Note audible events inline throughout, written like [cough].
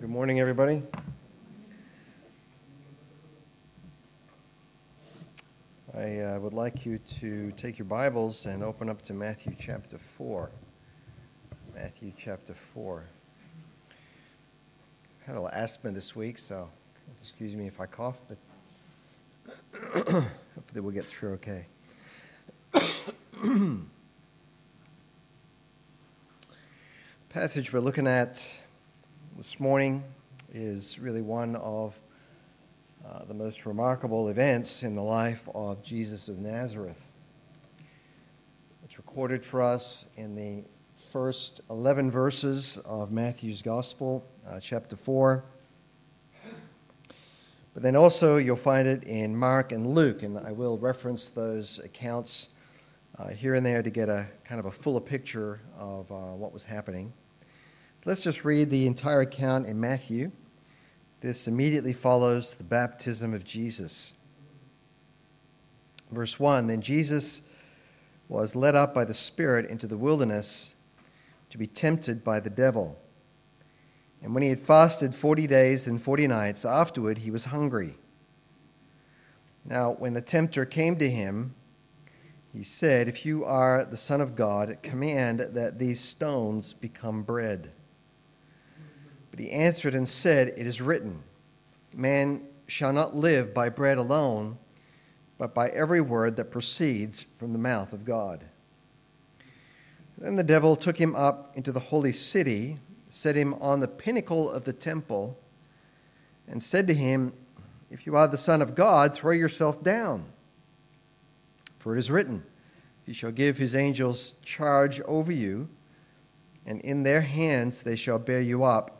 good morning, everybody. I uh, would like you to take your Bibles and open up to Matthew chapter 4. Matthew chapter 4. I had a little asthma this week, so excuse me if I cough, but [coughs] hopefully we'll get through okay. [coughs] passage we're looking at this morning is really one of uh, the most remarkable events in the life of Jesus of Nazareth. It's recorded for us in the first 11 verses of Matthew's Gospel, uh, chapter 4. But then also you'll find it in Mark and Luke, and I will reference those accounts uh, here and there to get a kind of a fuller picture of uh, what was happening. Let's just read the entire account in Matthew. This immediately follows the baptism of Jesus. Verse 1 Then Jesus was led up by the Spirit into the wilderness to be tempted by the devil. And when he had fasted 40 days and 40 nights, afterward he was hungry. Now, when the tempter came to him, he said, If you are the Son of God, command that these stones become bread. But he answered and said, It is written, Man shall not live by bread alone, but by every word that proceeds from the mouth of God. Then the devil took him up into the holy city, set him on the pinnacle of the temple, and said to him, If you are the Son of God, throw yourself down. For it is written, He shall give His angels charge over you, and in their hands they shall bear you up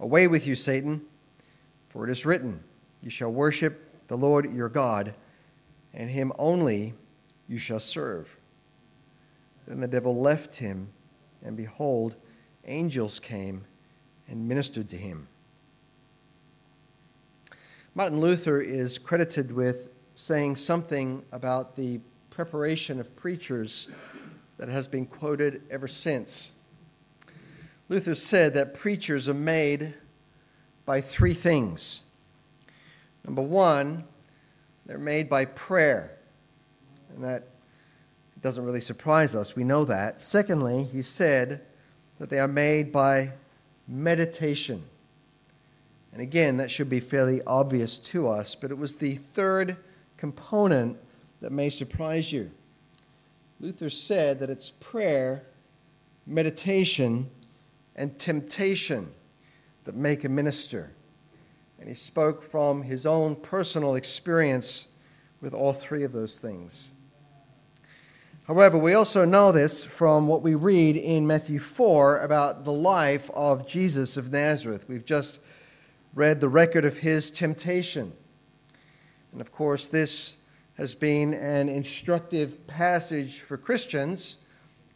Away with you, Satan, for it is written, You shall worship the Lord your God, and him only you shall serve. Then the devil left him, and behold, angels came and ministered to him. Martin Luther is credited with saying something about the preparation of preachers that has been quoted ever since. Luther said that preachers are made by three things. Number one, they're made by prayer. And that doesn't really surprise us. We know that. Secondly, he said that they are made by meditation. And again, that should be fairly obvious to us, but it was the third component that may surprise you. Luther said that it's prayer, meditation, and temptation that make a minister. And he spoke from his own personal experience with all three of those things. However, we also know this from what we read in Matthew 4 about the life of Jesus of Nazareth. We've just read the record of his temptation. And of course, this has been an instructive passage for Christians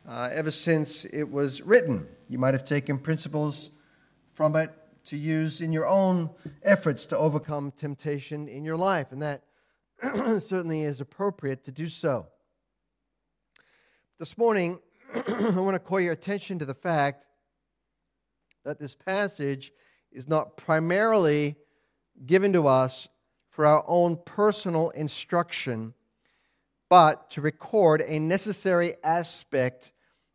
uh, ever since it was written. You might have taken principles from it to use in your own efforts to overcome temptation in your life, and that [clears throat] certainly is appropriate to do so. This morning, [clears throat] I want to call your attention to the fact that this passage is not primarily given to us for our own personal instruction, but to record a necessary aspect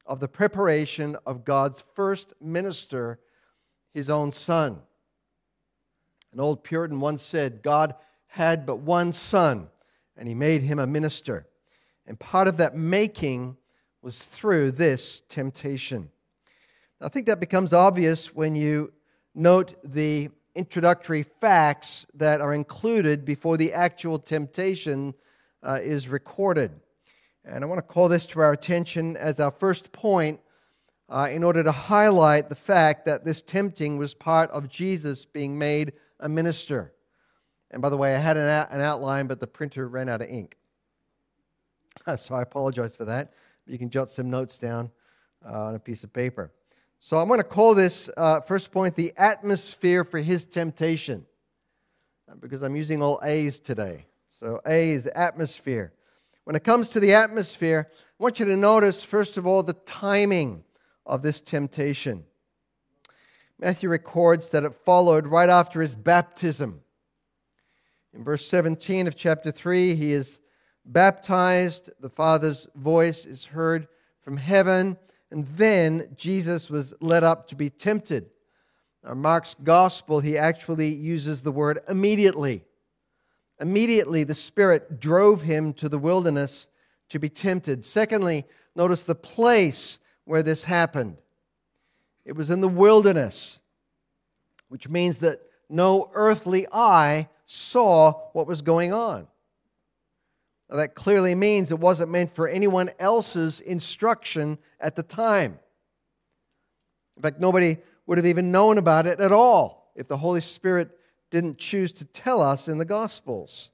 of the preparation of God's first minister, his own son. An old Puritan once said, God had but one son, and he made him a minister. And part of that making was through this temptation. I think that becomes obvious when you note the introductory facts that are included before the actual temptation uh, is recorded. And I want to call this to our attention as our first point uh, in order to highlight the fact that this tempting was part of Jesus being made a minister. And by the way, I had an, an outline, but the printer ran out of ink. [laughs] so I apologize for that. But You can jot some notes down uh, on a piece of paper. So I'm going to call this uh, first point the atmosphere for his temptation, uh, because I'm using all A's today. So A is atmosphere. When it comes to the atmosphere, I want you to notice, first of all, the timing of this temptation. Matthew records that it followed right after his baptism. In verse 17 of chapter 3, he is baptized, the Father's voice is heard from heaven, and then Jesus was led up to be tempted. Now, Mark's gospel, he actually uses the word immediately. Immediately, the Spirit drove him to the wilderness to be tempted. Secondly, notice the place where this happened. It was in the wilderness, which means that no earthly eye saw what was going on. Now, that clearly means it wasn't meant for anyone else's instruction at the time. In fact, nobody would have even known about it at all if the Holy Spirit didn't choose to tell us in the Gospels.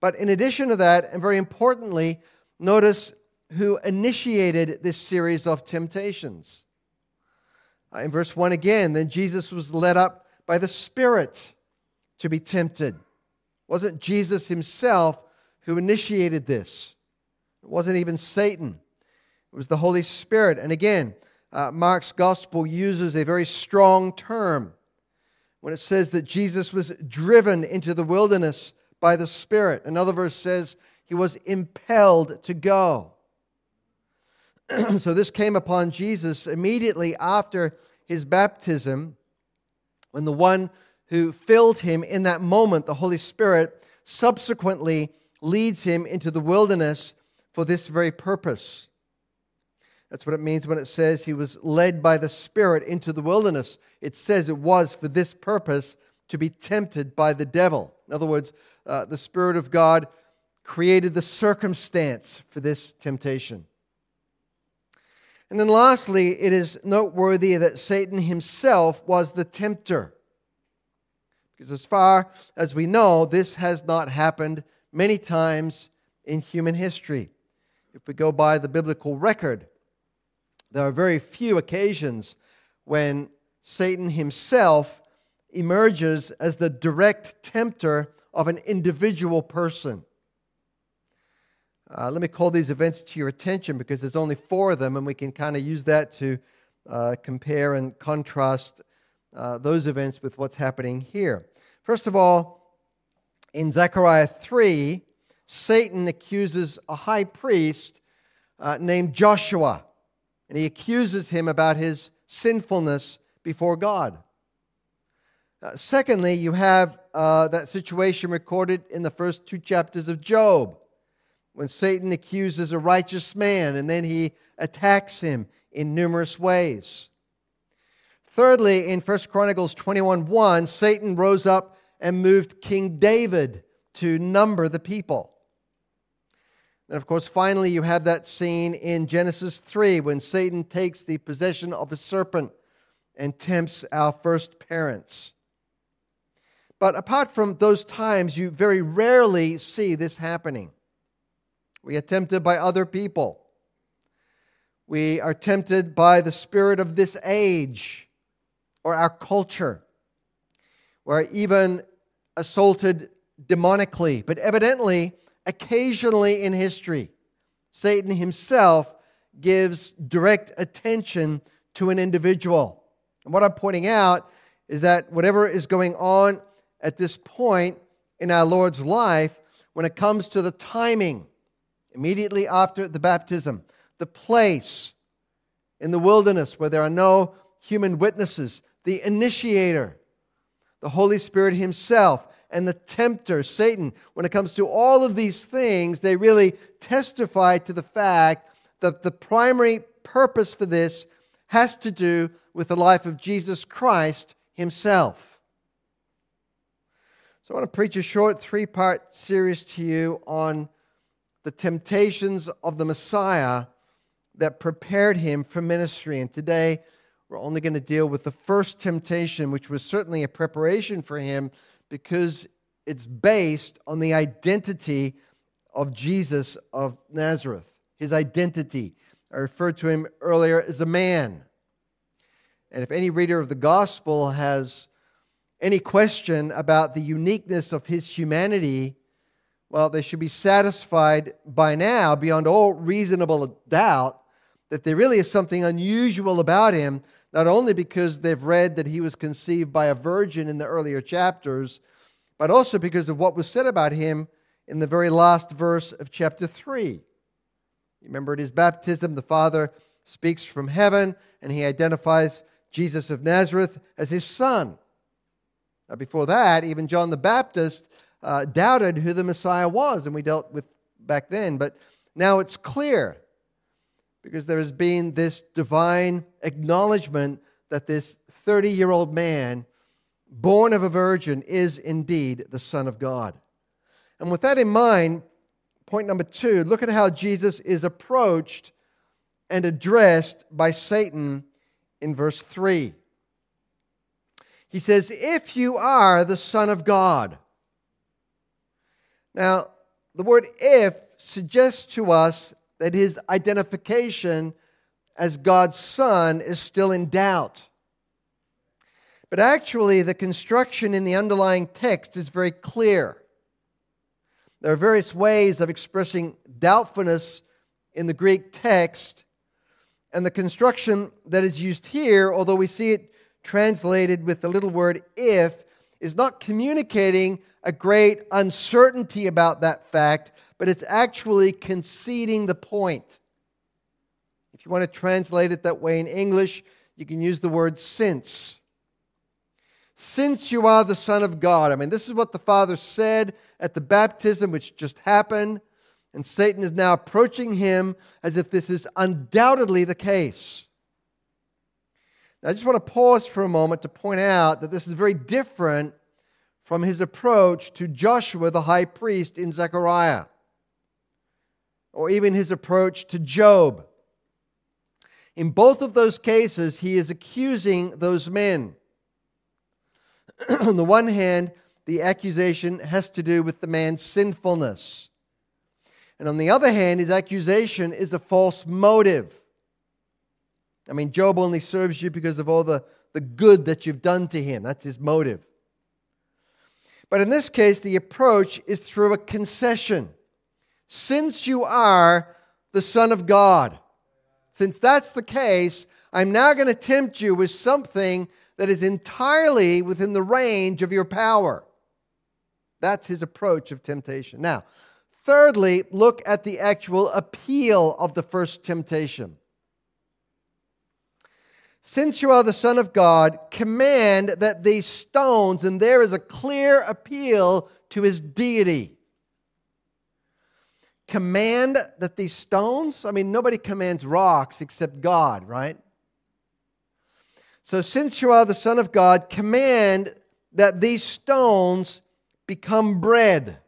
But in addition to that, and very importantly, notice who initiated this series of temptations. Uh, in verse 1 again, then Jesus was led up by the Spirit to be tempted. It wasn't Jesus himself who initiated this, it wasn't even Satan, it was the Holy Spirit. And again, uh, Mark's gospel uses a very strong term when it says that Jesus was driven into the wilderness by the Spirit. Another verse says he was impelled to go. [clears throat] so this came upon Jesus immediately after his baptism, when the one who filled him in that moment, the Holy Spirit, subsequently leads him into the wilderness for this very purpose. That's what it means when it says he was led by the Spirit into the wilderness. It says it was for this purpose to be tempted by the devil. In other words, uh, the Spirit of God created the circumstance for this temptation. And then lastly, it is noteworthy that Satan himself was the tempter. Because as far as we know, this has not happened many times in human history. If we go by the biblical record, there are very few occasions when Satan himself emerges as the direct tempter of an individual person. Uh, let me call these events to your attention because there's only four of them, and we can kind of use that to uh, compare and contrast uh, those events with what's happening here. First of all, in Zechariah 3, Satan accuses a high priest uh, named Joshua, and he accuses him about his sinfulness before God. Uh, secondly, you have uh, that situation recorded in the first two chapters of Job when Satan accuses a righteous man and then he attacks him in numerous ways. Thirdly, in 1 Chronicles 21 1, Satan rose up and moved King David to number the people. And of course, finally, you have that scene in Genesis 3 when Satan takes the possession of a serpent and tempts our first parents. But apart from those times, you very rarely see this happening. We are tempted by other people. We are tempted by the spirit of this age or our culture. We're even assaulted demonically. But evidently, occasionally in history, Satan himself gives direct attention to an individual. And what I'm pointing out is that whatever is going on at this point in our Lord's life, when it comes to the timing, immediately after the baptism, the place in the wilderness where there are no human witnesses, the initiator, the Holy Spirit Himself, and the tempter, Satan. When it comes to all of these things, they really testify to the fact that the primary purpose for this has to do with the life of Jesus Christ Himself. So I want to preach a short three part series to you on the temptations of the Messiah that prepared him for ministry. And today, we're only going to deal with the first temptation, which was certainly a preparation for him because it's based on the identity of Jesus of Nazareth. His identity. I referred to him earlier as a man. And if any reader of the gospel has any question about the uniqueness of his humanity, well, they should be satisfied by now, beyond all reasonable doubt, that there really is something unusual about him, not only because they've read that he was conceived by a virgin in the earlier chapters, but also because of what was said about him in the very last verse of chapter 3. Remember, at his baptism, the Father speaks from heaven and he identifies Jesus of Nazareth as his son. Now, before that, even John the Baptist uh, doubted who the Messiah was, and we dealt with back then, but now it's clear because there has been this divine acknowledgement that this 30 year old man, born of a virgin, is indeed the Son of God. And with that in mind, point number two look at how Jesus is approached and addressed by Satan in verse 3. He says, If you are the Son of God. Now, the word if suggests to us that his identification as God's Son is still in doubt. But actually, the construction in the underlying text is very clear. There are various ways of expressing doubtfulness in the Greek text, and the construction that is used here, although we see it translated with the little word if, is not communicating a great uncertainty about that fact, but it's actually conceding the point. If you want to translate it that way in English, you can use the word since. Since you are the Son of God. I mean, this is what the Father said at the baptism, which just happened. And Satan is now approaching him as if this is undoubtedly the case. Now, I just want to pause for a moment to point out that this is very different from his approach to Joshua, the high priest, in Zechariah, or even his approach to Job. In both of those cases, he is accusing those men. [clears throat] On the one hand, the accusation has to do with the man's sinfulness. And on the other hand, his accusation is a false motive. I mean, Job only serves you because of all the, the good that you've done to him. That's his motive. But in this case, the approach is through a concession. Since you are the Son of God, since that's the case, I'm now going to tempt you with something that is entirely within the range of your power. That's his approach of temptation. Now, thirdly, look at the actual appeal of the first temptation. Since you are the Son of God, command that these stones, and there is a clear appeal to his deity. Command that these stones, I mean, nobody commands rocks except God, right? So, since you are the Son of God, command that these stones become bread.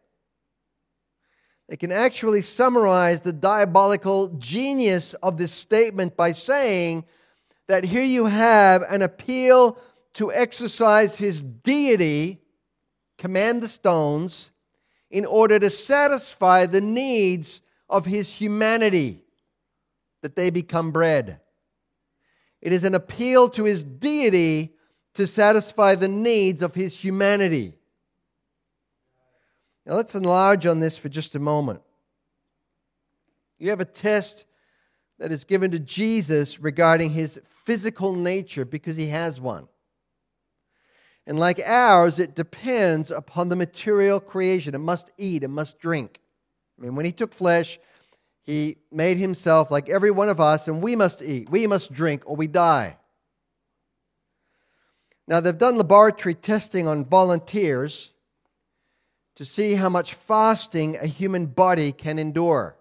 They can actually summarize the diabolical genius of this statement by saying that here you have an appeal to exercise his deity, command the stones, in order to satisfy the needs of his humanity, that they become bread. It is an appeal to his deity to satisfy the needs of his humanity. Now let's enlarge on this for just a moment. You have a test that is given to Jesus regarding his physical nature because he has one. And like ours, it depends upon the material creation. It must eat, it must drink. I mean, when he took flesh, he made himself like every one of us, and we must eat, we must drink, or we die. Now, they've done laboratory testing on volunteers to see how much fasting a human body can endure.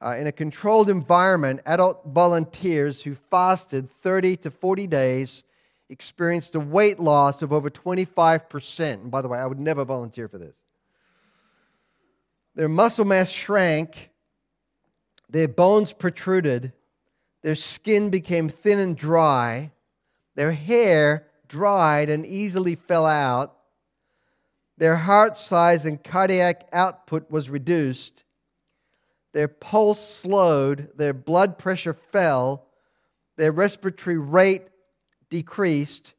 Uh, in a controlled environment, adult volunteers who fasted 30 to 40 days experienced a weight loss of over 25%. And by the way, I would never volunteer for this. Their muscle mass shrank their bones protruded, their skin became thin and dry, their hair dried and easily fell out, their heart size and cardiac output was reduced, their pulse slowed, their blood pressure fell, their respiratory rate decreased,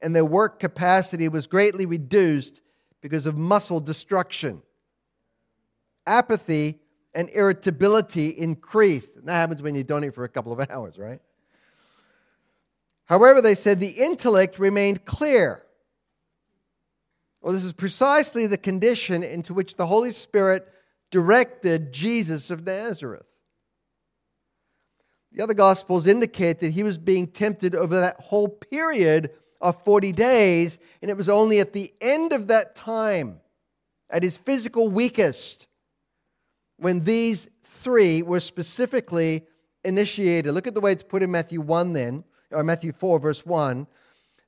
and their work capacity was greatly reduced because of muscle destruction. Apathy and irritability increased. And that happens when you donate for a couple of [laughs] hours, right? However, they said the intellect remained clear. Well, this is precisely the condition into which the Holy Spirit directed Jesus of Nazareth. The other Gospels indicate that he was being tempted over that whole period of 40 days, and it was only at the end of that time, at his physical weakest, when these three were specifically initiated. Look at the way it's put in Matthew 1 then, or Matthew 4, verse 1.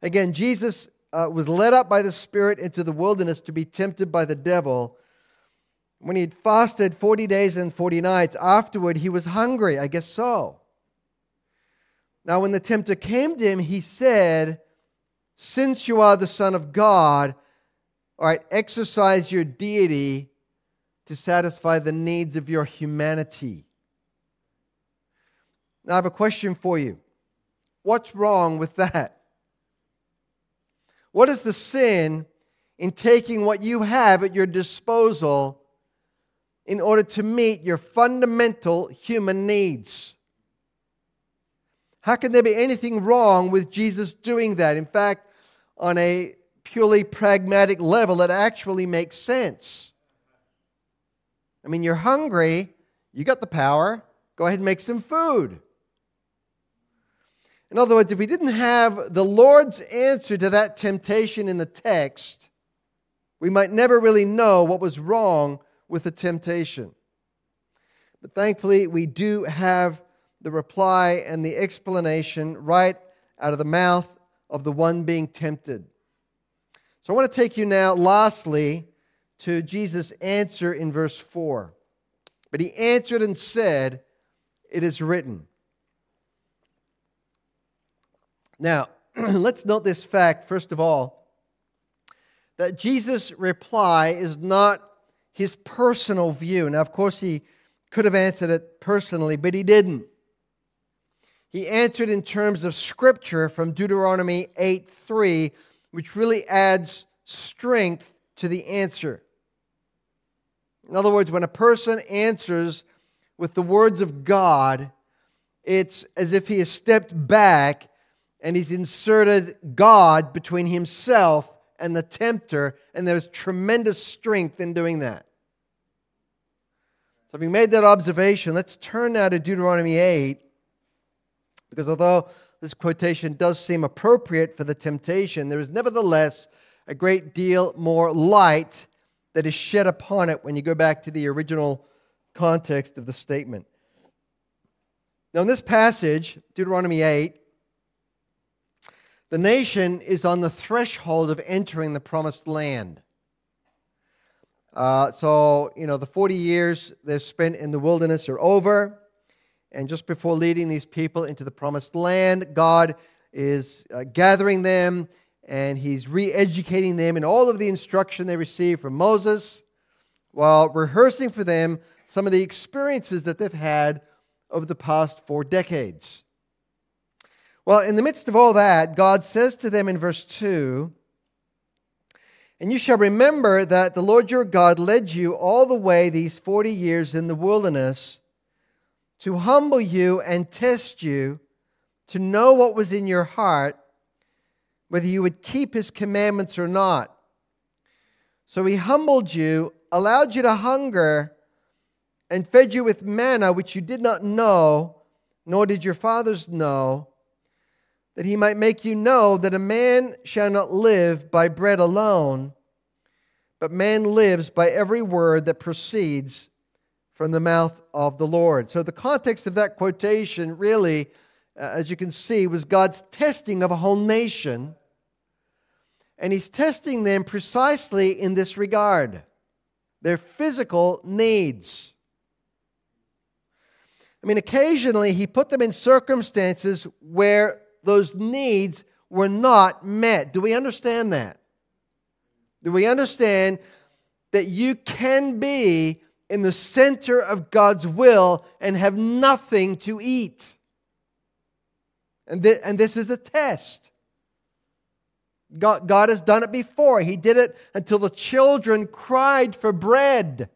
Again, Jesus uh, was led up by the Spirit into the wilderness to be tempted by the devil. When he had fasted 40 days and 40 nights, afterward he was hungry. I guess so. Now, when the tempter came to him, he said, Since you are the Son of God, all right, exercise your deity to satisfy the needs of your humanity. Now, I have a question for you. What's wrong with that? What is the sin in taking what you have at your disposal in order to meet your fundamental human needs? How can there be anything wrong with Jesus doing that? In fact, on a purely pragmatic level, it actually makes sense. I mean, you're hungry, you got the power, go ahead and make some food. In other words, if we didn't have the Lord's answer to that temptation in the text, we might never really know what was wrong with the temptation. But thankfully, we do have the reply and the explanation right out of the mouth of the one being tempted. So I want to take you now, lastly, to Jesus' answer in verse 4. But he answered and said, It is written. Now, [clears throat] let's note this fact, first of all, that Jesus' reply is not his personal view. Now, of course, he could have answered it personally, but he didn't. He answered in terms of scripture from Deuteronomy 8 3, which really adds strength to the answer. In other words, when a person answers with the words of God, it's as if he has stepped back and he's inserted God between himself and the tempter, and there's tremendous strength in doing that. So, having made that observation, let's turn now to Deuteronomy 8 because although this quotation does seem appropriate for the temptation, there is nevertheless a great deal more light that is shed upon it when you go back to the original context of the statement. Now, in this passage, Deuteronomy 8, the nation is on the threshold of entering the promised land. Uh, so, you know, the 40 years they've spent in the wilderness are over. And just before leading these people into the promised land, God is uh, gathering them and he's re educating them in all of the instruction they received from Moses while rehearsing for them some of the experiences that they've had over the past four decades. Well, in the midst of all that, God says to them in verse 2 And you shall remember that the Lord your God led you all the way these 40 years in the wilderness to humble you and test you, to know what was in your heart, whether you would keep his commandments or not. So he humbled you, allowed you to hunger, and fed you with manna which you did not know, nor did your fathers know, that he might make you know that a man shall not live by bread alone, but man lives by every word that proceeds from the mouth of the Lord. So, the context of that quotation really, uh, as you can see, was God's testing of a whole nation. And He's testing them precisely in this regard their physical needs. I mean, occasionally he put them in circumstances where those needs were not met. Do we understand that? Do we understand that you can be in the center of God's will and have nothing to eat? And, th- and this is a test. God, God has done it before. He did it until the children cried for bread.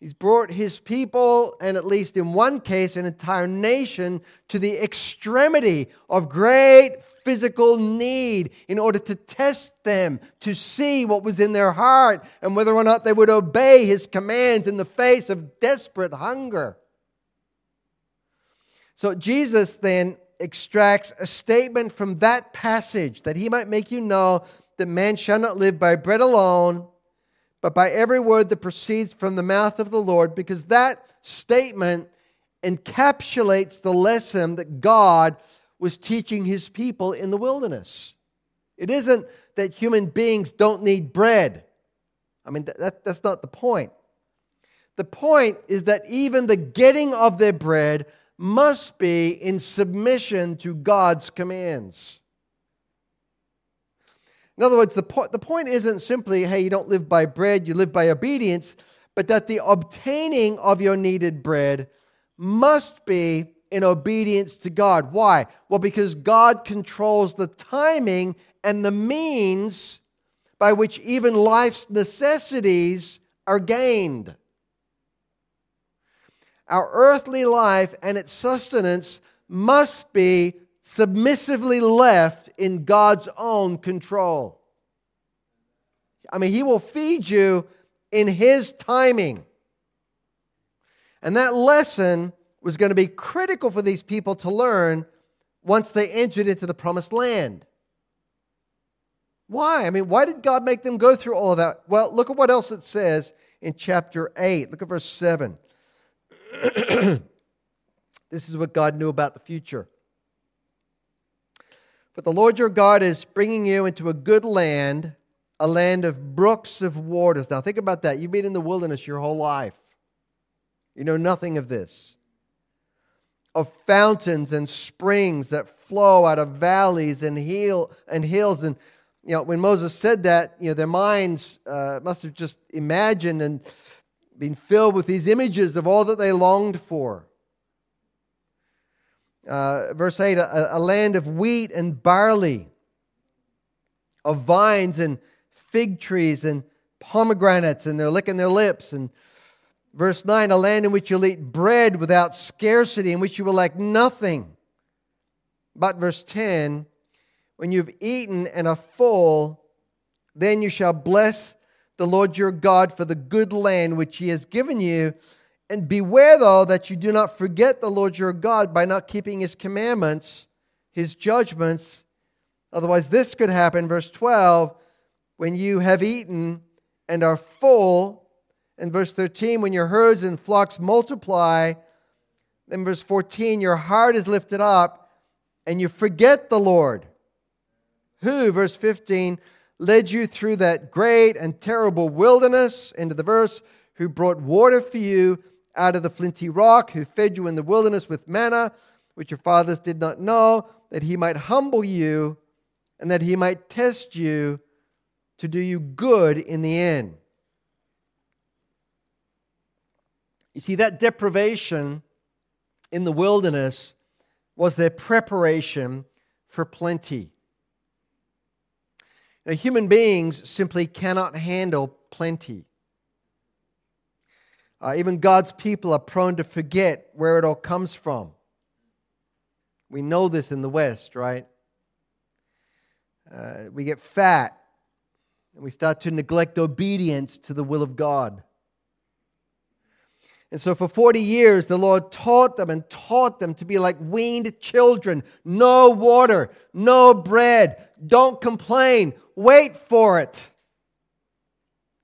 He's brought his people, and at least in one case, an entire nation, to the extremity of great physical need in order to test them, to see what was in their heart, and whether or not they would obey his commands in the face of desperate hunger. So Jesus then extracts a statement from that passage that he might make you know that man shall not live by bread alone but by every word that proceeds from the mouth of the Lord, because that statement encapsulates the lesson that God was teaching his people in the wilderness. It isn't that human beings don't need bread. I mean, that, that's not the point. The point is that even the getting of their bread must be in submission to God's commands. In other words, the, po- the point isn't simply, hey, you don't live by bread, you live by obedience, but that the obtaining of your needed bread must be in obedience to God. Why? Well, because God controls the timing and the means by which even life's necessities are gained. Our earthly life and its sustenance must be submissively left in God's own control. I mean, He will feed you in His timing. And that lesson was going to be critical for these people to learn once they entered into the promised land. Why? I mean, why did God make them go through all of that? Well, look at what else it says in chapter 8. Look at verse 7. [clears throat] this is what God knew about the future. But the Lord your God is bringing you into a good land, a land of brooks of waters. Now, think about that. You've been in the wilderness your whole life, you know nothing of this. Of fountains and springs that flow out of valleys and, hill, and hills. And, you know, when Moses said that, you know, their minds uh, must have just imagined and been filled with these images of all that they longed for. Uh, verse 8 a, a land of wheat and barley, of vines and fig trees and pomegranates, and they're licking their lips. And verse 9 a land in which you'll eat bread without scarcity, in which you will lack nothing. But verse 10 when you've eaten and are full, then you shall bless the Lord your God for the good land which he has given you and beware, though, that you do not forget the Lord your God by not keeping his commandments, his judgments. Otherwise, this could happen. Verse 12, when you have eaten and are full. And verse 13, when your herds and flocks multiply. Then verse 14, your heart is lifted up and you forget the Lord. Who, verse 15, led you through that great and terrible wilderness, into the verse, who brought water for you out of the flinty rock, who fed you in the wilderness with manna, which your fathers did not know, that he might humble you and that he might test you to do you good in the end. You see, that deprivation in the wilderness was their preparation for plenty. Now, human beings simply cannot handle plenty. Uh, even God's people are prone to forget where it all comes from. We know this in the West, right? Uh, we get fat and we start to neglect obedience to the will of God. And so, for 40 years, the Lord taught them and taught them to be like weaned children no water, no bread, don't complain, wait for it.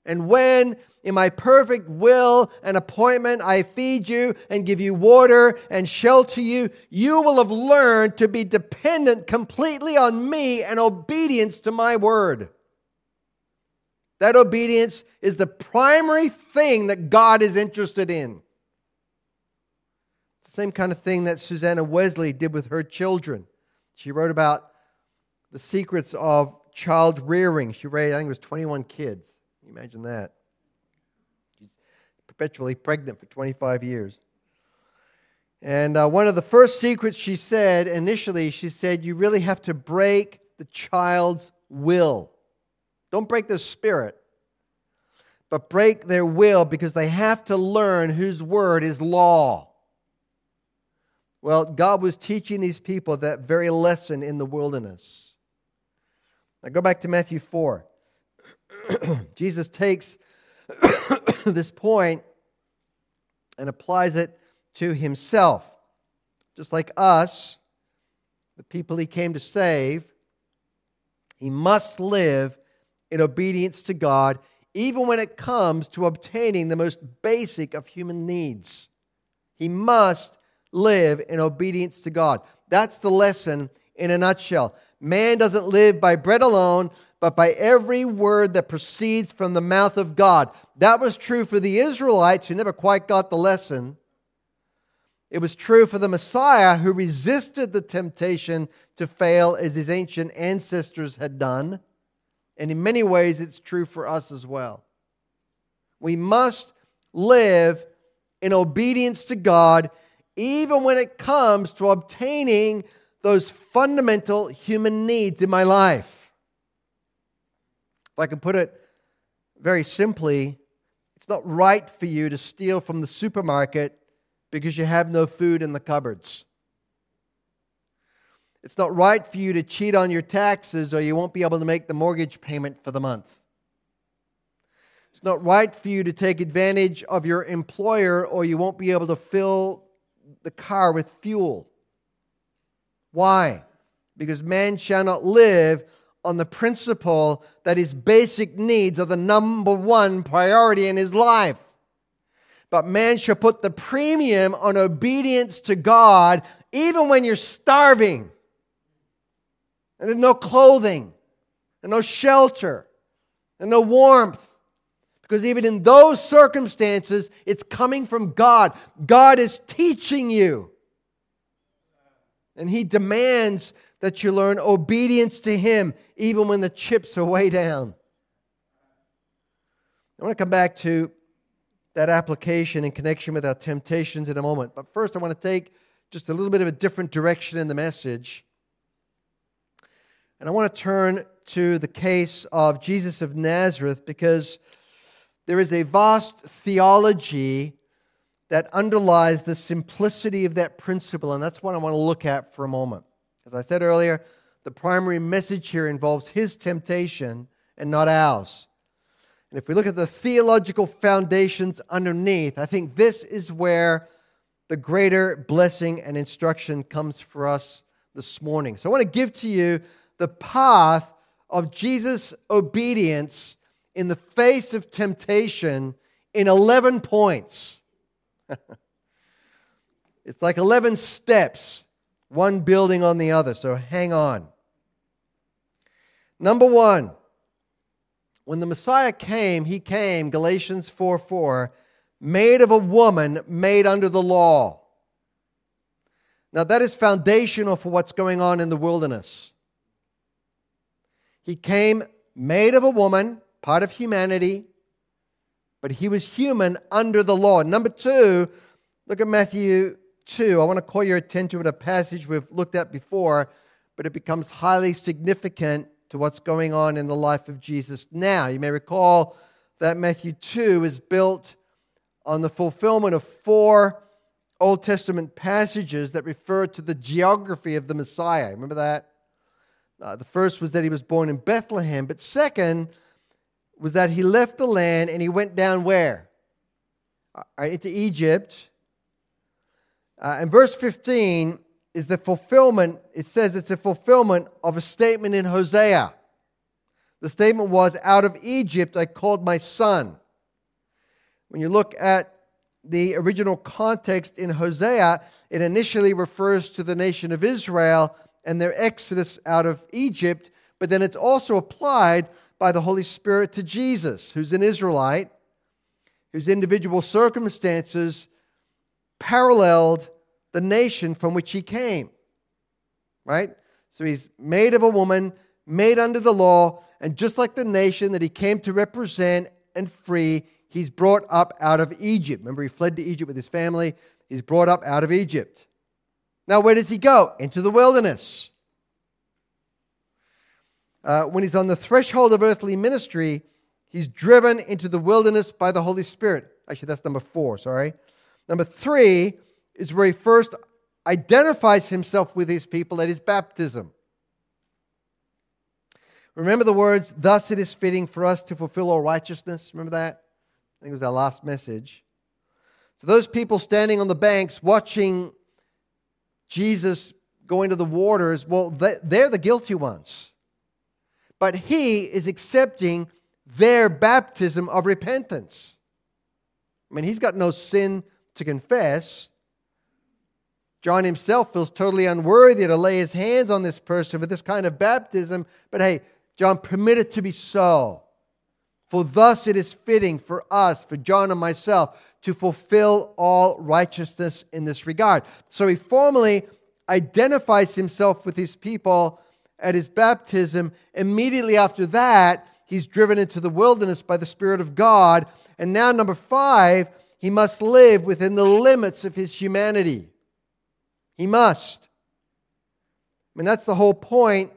And when in my perfect will and appointment, I feed you and give you water and shelter you. You will have learned to be dependent completely on me and obedience to my word. That obedience is the primary thing that God is interested in. It's the same kind of thing that Susanna Wesley did with her children. She wrote about the secrets of child rearing. She raised, I think it was 21 kids. Can you imagine that? She's perpetually pregnant for 25 years. And uh, one of the first secrets she said initially, she said, you really have to break the child's will. Don't break their spirit, but break their will because they have to learn whose word is law. Well, God was teaching these people that very lesson in the wilderness. Now go back to Matthew 4. [clears throat] Jesus takes [coughs] this point and applies it to himself. Just like us, the people he came to save, he must live in obedience to God, even when it comes to obtaining the most basic of human needs. He must live in obedience to God. That's the lesson in a nutshell. Man doesn't live by bread alone, but by every word that proceeds from the mouth of God. That was true for the Israelites who never quite got the lesson. It was true for the Messiah who resisted the temptation to fail as his ancient ancestors had done. And in many ways, it's true for us as well. We must live in obedience to God, even when it comes to obtaining those fundamental human needs in my life. If I can put it very simply, it's not right for you to steal from the supermarket because you have no food in the cupboards. It's not right for you to cheat on your taxes or you won't be able to make the mortgage payment for the month. It's not right for you to take advantage of your employer or you won't be able to fill the car with fuel. Why? Because man shall not live on the principle that his basic needs are the number one priority in his life. But man shall put the premium on obedience to God even when you're starving and there's no clothing and no shelter and no warmth. Because even in those circumstances, it's coming from God. God is teaching you. And He demands that you learn obedience to Him even when the chips are way down. I want to come back to that application in connection with our temptations in a moment. But first, I want to take just a little bit of a different direction in the message. And I want to turn to the case of Jesus of Nazareth because there is a vast theology that underlies the simplicity of that principle, and that's what I want to look at for a moment. As I said earlier, the primary message here involves his temptation and not ours. And if we look at the theological foundations underneath, I think this is where the greater blessing and instruction comes for us this morning. So I want to give to you the path of Jesus' obedience in the face of temptation in 11 points. [laughs] it's like 11 steps, one building on the other. So hang on. Number one, when the Messiah came, he came, Galatians 4 4, made of a woman made under the law. Now, that is foundational for what's going on in the wilderness. He came made of a woman, part of humanity, but he was human under the law. Number two, look at Matthew 2. I want to call your attention to a passage we've looked at before, but it becomes highly significant to what's going on in the life of Jesus now. You may recall that Matthew 2 is built on the fulfillment of four Old Testament passages that refer to the geography of the Messiah. Remember that? Uh, the first was that he was born in Bethlehem, but second was that he left the land and he went down where? Uh, into Egypt. Uh, and verse 15 is the fulfillment, it says it's a fulfillment of a statement in Hosea. The statement was, Out of Egypt I called my son. When you look at the original context in Hosea, it initially refers to the nation of Israel and their exodus out of Egypt, but then it's also applied by the Holy Spirit to Jesus, who's an Israelite, whose individual circumstances paralleled the nation from which he came. Right? So he's made of a woman, made under the law, and just like the nation that he came to represent and free, he's brought up out of Egypt. Remember, he fled to Egypt with his family. He's brought up out of Egypt. Now, where does he go? Into the wilderness. Uh, when he's on the threshold of earthly ministry, he's driven into the wilderness by the Holy Spirit. Actually, that's number four, sorry. Number three is where he first identifies himself with his people at his baptism. Remember the words, thus it is fitting for us to fulfill all righteousness? Remember that? I think it was our last message. So, those people standing on the banks watching Jesus going to the waters, well, they're the guilty ones. But he is accepting their baptism of repentance. I mean, he's got no sin to confess. John himself feels totally unworthy to lay his hands on this person with this kind of baptism, but hey, John, permit it to be so. For thus it is fitting for us, for John and myself, to fulfill all righteousness in this regard. So he formally identifies himself with his people at his baptism. Immediately after that, he's driven into the wilderness by the Spirit of God. And now, number five, he must live within the limits of his humanity. He must. I mean, that's the whole point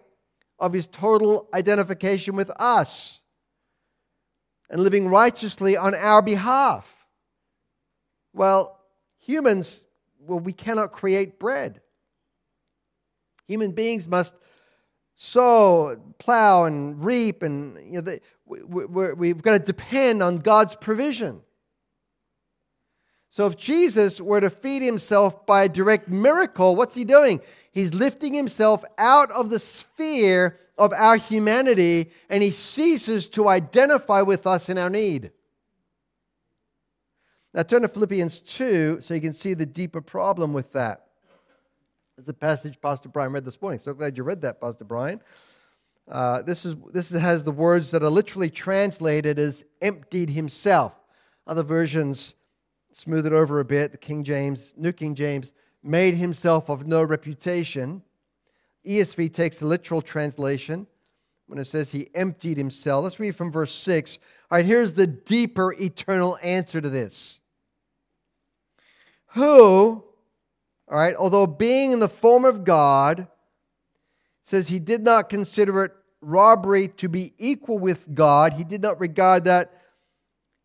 of his total identification with us and living righteously on our behalf. Well, humans, well, we cannot create bread. Human beings must sow, plow, and reap, and you know, we, have got to depend on God's provision. So if Jesus were to feed himself by a direct miracle, what's he doing? He's lifting himself out of the sphere of our humanity and he ceases to identify with us in our need. Now turn to Philippians 2 so you can see the deeper problem with that. It's a passage Pastor Brian read this morning. So glad you read that, Pastor Brian. Uh, this, is, this has the words that are literally translated as emptied himself. Other versions smooth it over a bit. The King James, New King James, made himself of no reputation. ESV takes the literal translation when it says he emptied himself. Let's read from verse 6. All right, here's the deeper eternal answer to this. Who, all right, although being in the form of God, says he did not consider it robbery to be equal with God. He did not regard that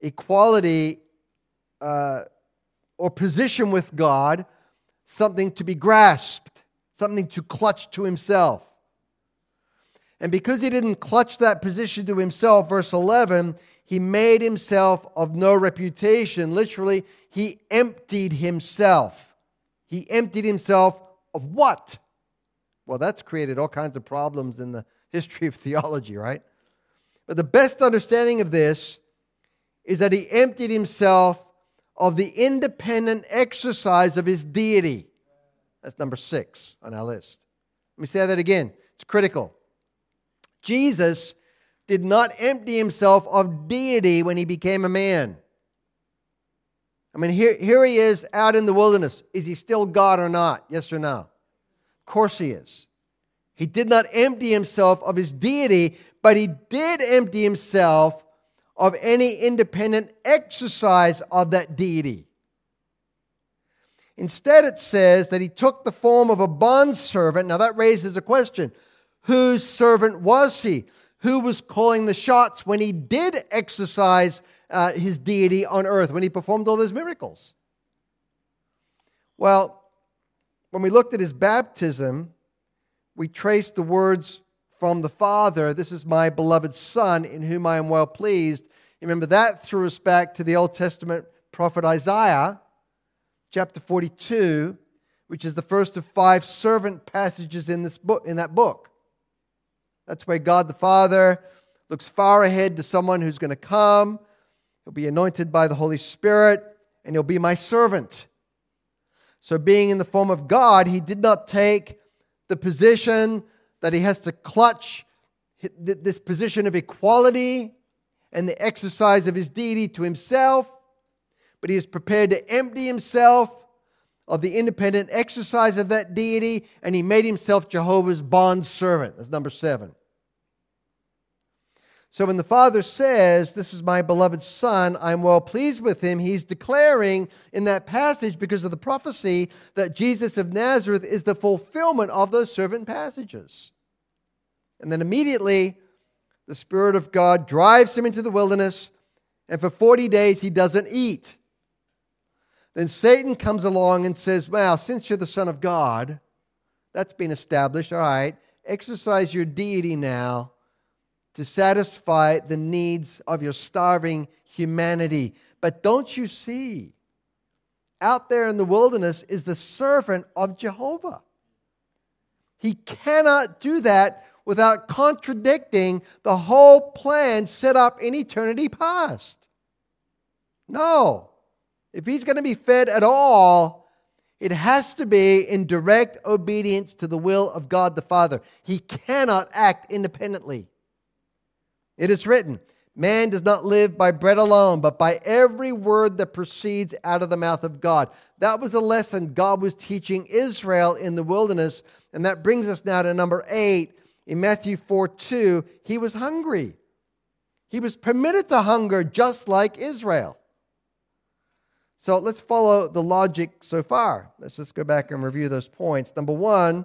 equality uh, or position with God something to be grasped, something to clutch to himself. And because he didn't clutch that position to himself, verse 11, he made himself of no reputation. Literally, he emptied himself. He emptied himself of what? Well, that's created all kinds of problems in the history of theology, right? But the best understanding of this is that he emptied himself of the independent exercise of his deity. That's number six on our list. Let me say that again. It's critical. Jesus did not empty himself of deity when he became a man. I mean, here, here he is out in the wilderness. Is he still God or not? Yes or no? Of course he is. He did not empty himself of his deity, but he did empty himself of any independent exercise of that deity. Instead, it says that he took the form of a bondservant. Now, that raises a question whose servant was he? Who was calling the shots when he did exercise uh, his deity on earth, when he performed all those miracles? Well, when we looked at his baptism, we traced the words from the Father, This is my beloved Son, in whom I am well pleased. Remember, that threw us back to the Old Testament prophet Isaiah, chapter 42, which is the first of five servant passages in, this book, in that book. That's where God the Father looks far ahead to someone who's going to come. He'll be anointed by the Holy Spirit, and he'll be my servant. So, being in the form of God, he did not take the position that he has to clutch this position of equality and the exercise of his deity to himself, but he is prepared to empty himself of the independent exercise of that deity, and he made himself Jehovah's bond servant. That's number seven. So when the Father says, This is my beloved Son, I'm well pleased with him, he's declaring in that passage, because of the prophecy, that Jesus of Nazareth is the fulfillment of those servant passages. And then immediately, the Spirit of God drives him into the wilderness, and for 40 days he doesn't eat. Then Satan comes along and says, Well, since you're the Son of God, that's been established, all right, exercise your deity now to satisfy the needs of your starving humanity. But don't you see? Out there in the wilderness is the servant of Jehovah. He cannot do that without contradicting the whole plan set up in eternity past. No. If he's going to be fed at all, it has to be in direct obedience to the will of God the Father. He cannot act independently. It is written, Man does not live by bread alone, but by every word that proceeds out of the mouth of God. That was the lesson God was teaching Israel in the wilderness. And that brings us now to number eight. In Matthew 4 2, he was hungry. He was permitted to hunger just like Israel. So let's follow the logic so far. Let's just go back and review those points. Number one,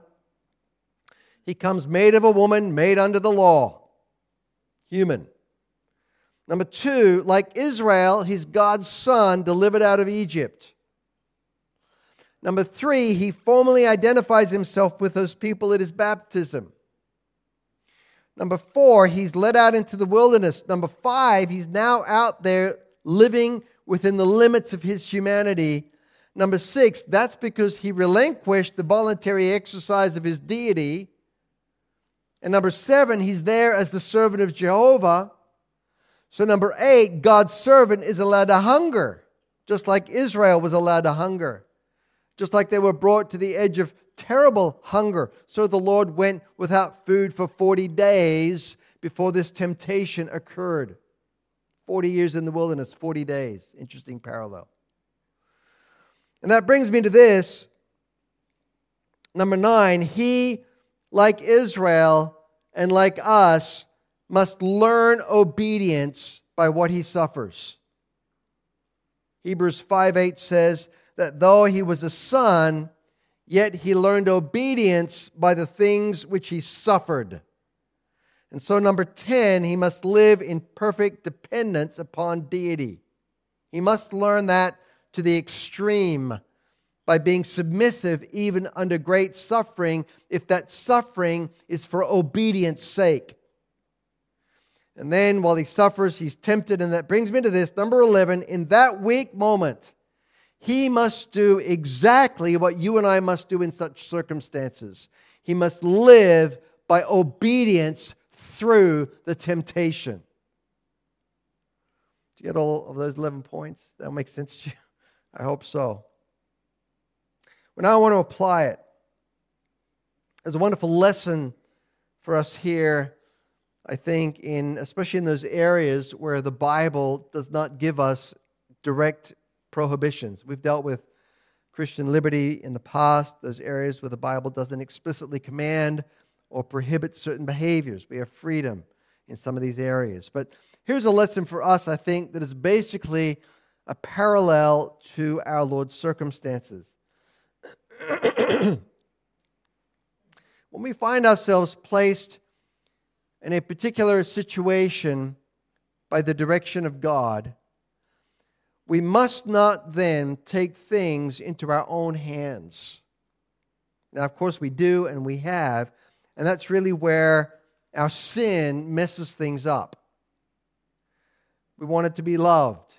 he comes made of a woman, made under the law human. Number two, like Israel, he's God's son delivered out of Egypt. Number three, he formally identifies himself with those people at his baptism. Number four, he's led out into the wilderness. Number five, he's now out there living within the limits of his humanity. Number six, that's because he relinquished the voluntary exercise of his deity. And number seven, he's there as the servant of Jehovah. So, number eight, God's servant is allowed to hunger, just like Israel was allowed to hunger, just like they were brought to the edge of terrible hunger. So the Lord went without food for 40 days before this temptation occurred. 40 years in the wilderness, 40 days. Interesting parallel. And that brings me to this. Number nine, he like Israel and like us, must learn obedience by what he suffers. Hebrews 5 8 says that though he was a son, yet he learned obedience by the things which he suffered. And so, number 10, he must live in perfect dependence upon deity. He must learn that to the extreme by being submissive even under great suffering, if that suffering is for obedience' sake. And then while he suffers, he's tempted, and that brings me to this number 11. In that weak moment, he must do exactly what you and I must do in such circumstances. He must live by obedience through the temptation. Do you get all of those 11 points? That makes sense to you? [laughs] I hope so. But now I want to apply it. There's a wonderful lesson for us here, I think, in especially in those areas where the Bible does not give us direct prohibitions. We've dealt with Christian liberty in the past, those areas where the Bible doesn't explicitly command or prohibit certain behaviors. We have freedom in some of these areas. But here's a lesson for us, I think, that is basically a parallel to our Lord's circumstances. [clears throat] when we find ourselves placed in a particular situation by the direction of God, we must not then take things into our own hands. Now, of course, we do and we have, and that's really where our sin messes things up. We wanted to be loved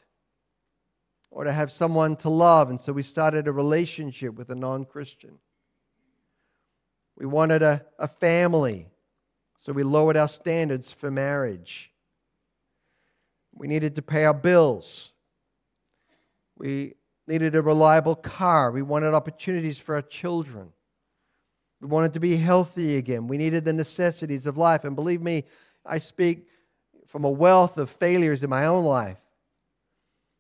or to have someone to love. And so we started a relationship with a non Christian. We wanted a, a family, so we lowered our standards for marriage. We needed to pay our bills. We needed a reliable car. We wanted opportunities for our children. We wanted to be healthy again. We needed the necessities of life. And believe me, I speak from a wealth of failures in my own life.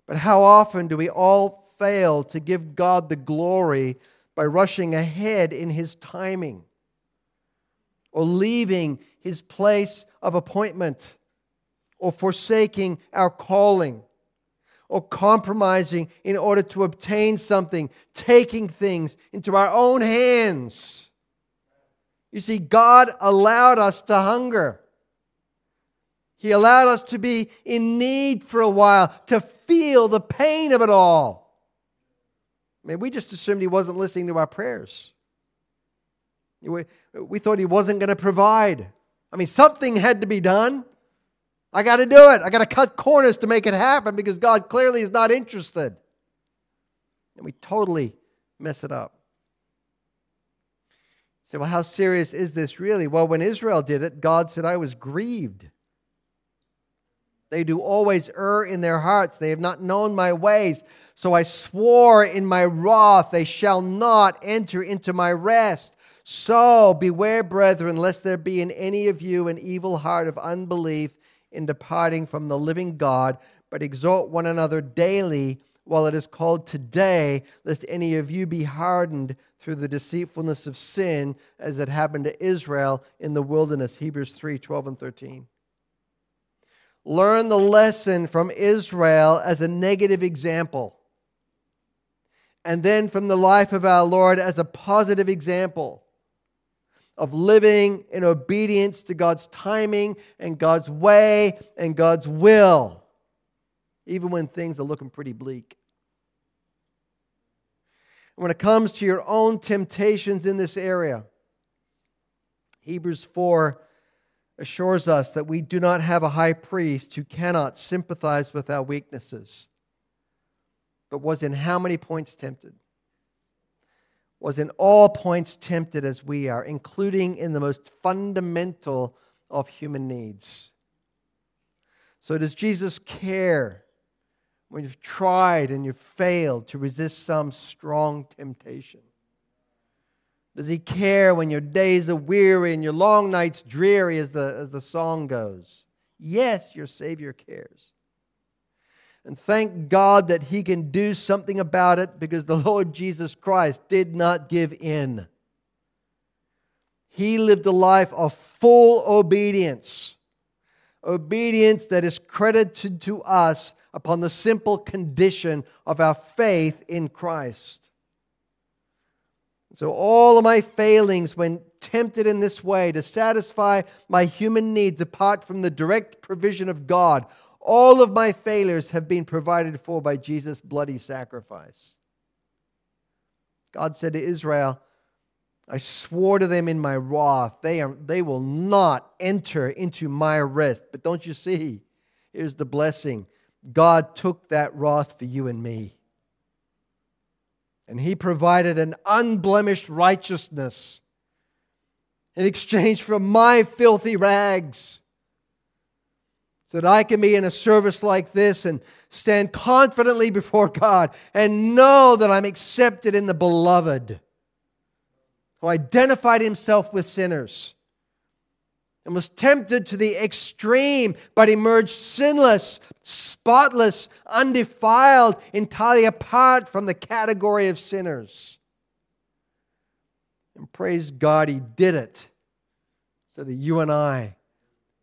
But how often do we all fail to give God the glory by rushing ahead in his timing or leaving his place of appointment or forsaking our calling or compromising in order to obtain something, taking things into our own hands. You see, God allowed us to hunger. He allowed us to be in need for a while, to feel the pain of it all. I mean, we just assumed He wasn't listening to our prayers. We, we thought He wasn't going to provide. I mean, something had to be done. I got to do it. I got to cut corners to make it happen because God clearly is not interested. And we totally mess it up. You say, well, how serious is this really? Well, when Israel did it, God said, I was grieved. They do always err in their hearts. They have not known my ways. So I swore in my wrath, they shall not enter into my rest. So beware, brethren, lest there be in any of you an evil heart of unbelief in departing from the living God, but exhort one another daily while it is called today, lest any of you be hardened through the deceitfulness of sin, as it happened to Israel in the wilderness. Hebrews 3 12 and 13. Learn the lesson from Israel as a negative example, and then from the life of our Lord as a positive example of living in obedience to God's timing and God's way and God's will, even when things are looking pretty bleak. When it comes to your own temptations in this area, Hebrews 4 assures us that we do not have a high priest who cannot sympathize with our weaknesses, but was in how many points tempted? Was in all points tempted as we are, including in the most fundamental of human needs. So, does Jesus care when you've tried and you've failed to resist some strong temptation? Does he care when your days are weary and your long nights dreary, as the, as the song goes? Yes, your Savior cares. And thank God that He can do something about it because the [laughs] Lord Jesus Christ did not give in. He lived a life of full obedience, obedience that is credited to us upon the simple condition of our faith in Christ. So, all of my failings, when tempted in this way to satisfy my human needs apart from the direct provision of God, all of my failures have been provided for by Jesus' bloody sacrifice. God said to Israel, I swore to them in my wrath, they, are, they will not enter into my rest. But don't you see? Here's the blessing God took that wrath for you and me. And He provided an unblemished righteousness in exchange for my filthy rags so that I can be in a service like this and stand confidently before God and know that I'm accepted in the beloved, who identified himself with sinners and was tempted to the extreme, but emerged sinless, spotless, undefiled, entirely apart from the category of sinners. And praise God, he did it so that you and I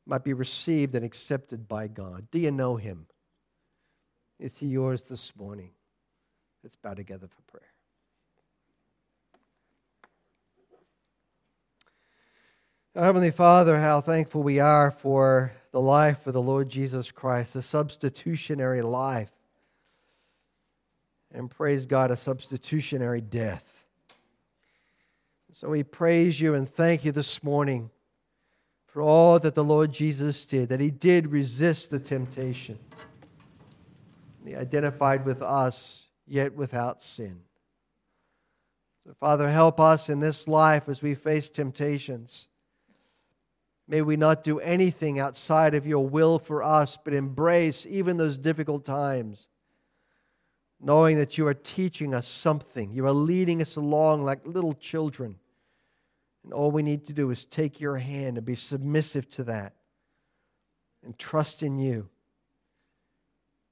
might be received and accepted by God. Do you know him? Is he yours this morning? Let's bow together for prayer. Heavenly Father, how thankful we are for the life of the Lord Jesus Christ, the substitutionary life. And praise God, a substitutionary death. So we praise you and thank you this morning for all that the Lord Jesus did, that he did resist the temptation. He identified with us, yet without sin. So, Father, help us in this life as we face temptations. May we not do anything outside of your will for us, but embrace even those difficult times, knowing that you are teaching us something. You are leading us along like little children and all we need to do is take your hand and be submissive to that and trust in you.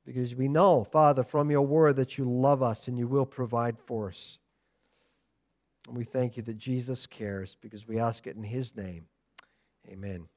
because we know, Father, from your word that you love us and you will provide for us. And we thank you that Jesus cares because we ask it in his name. Amen.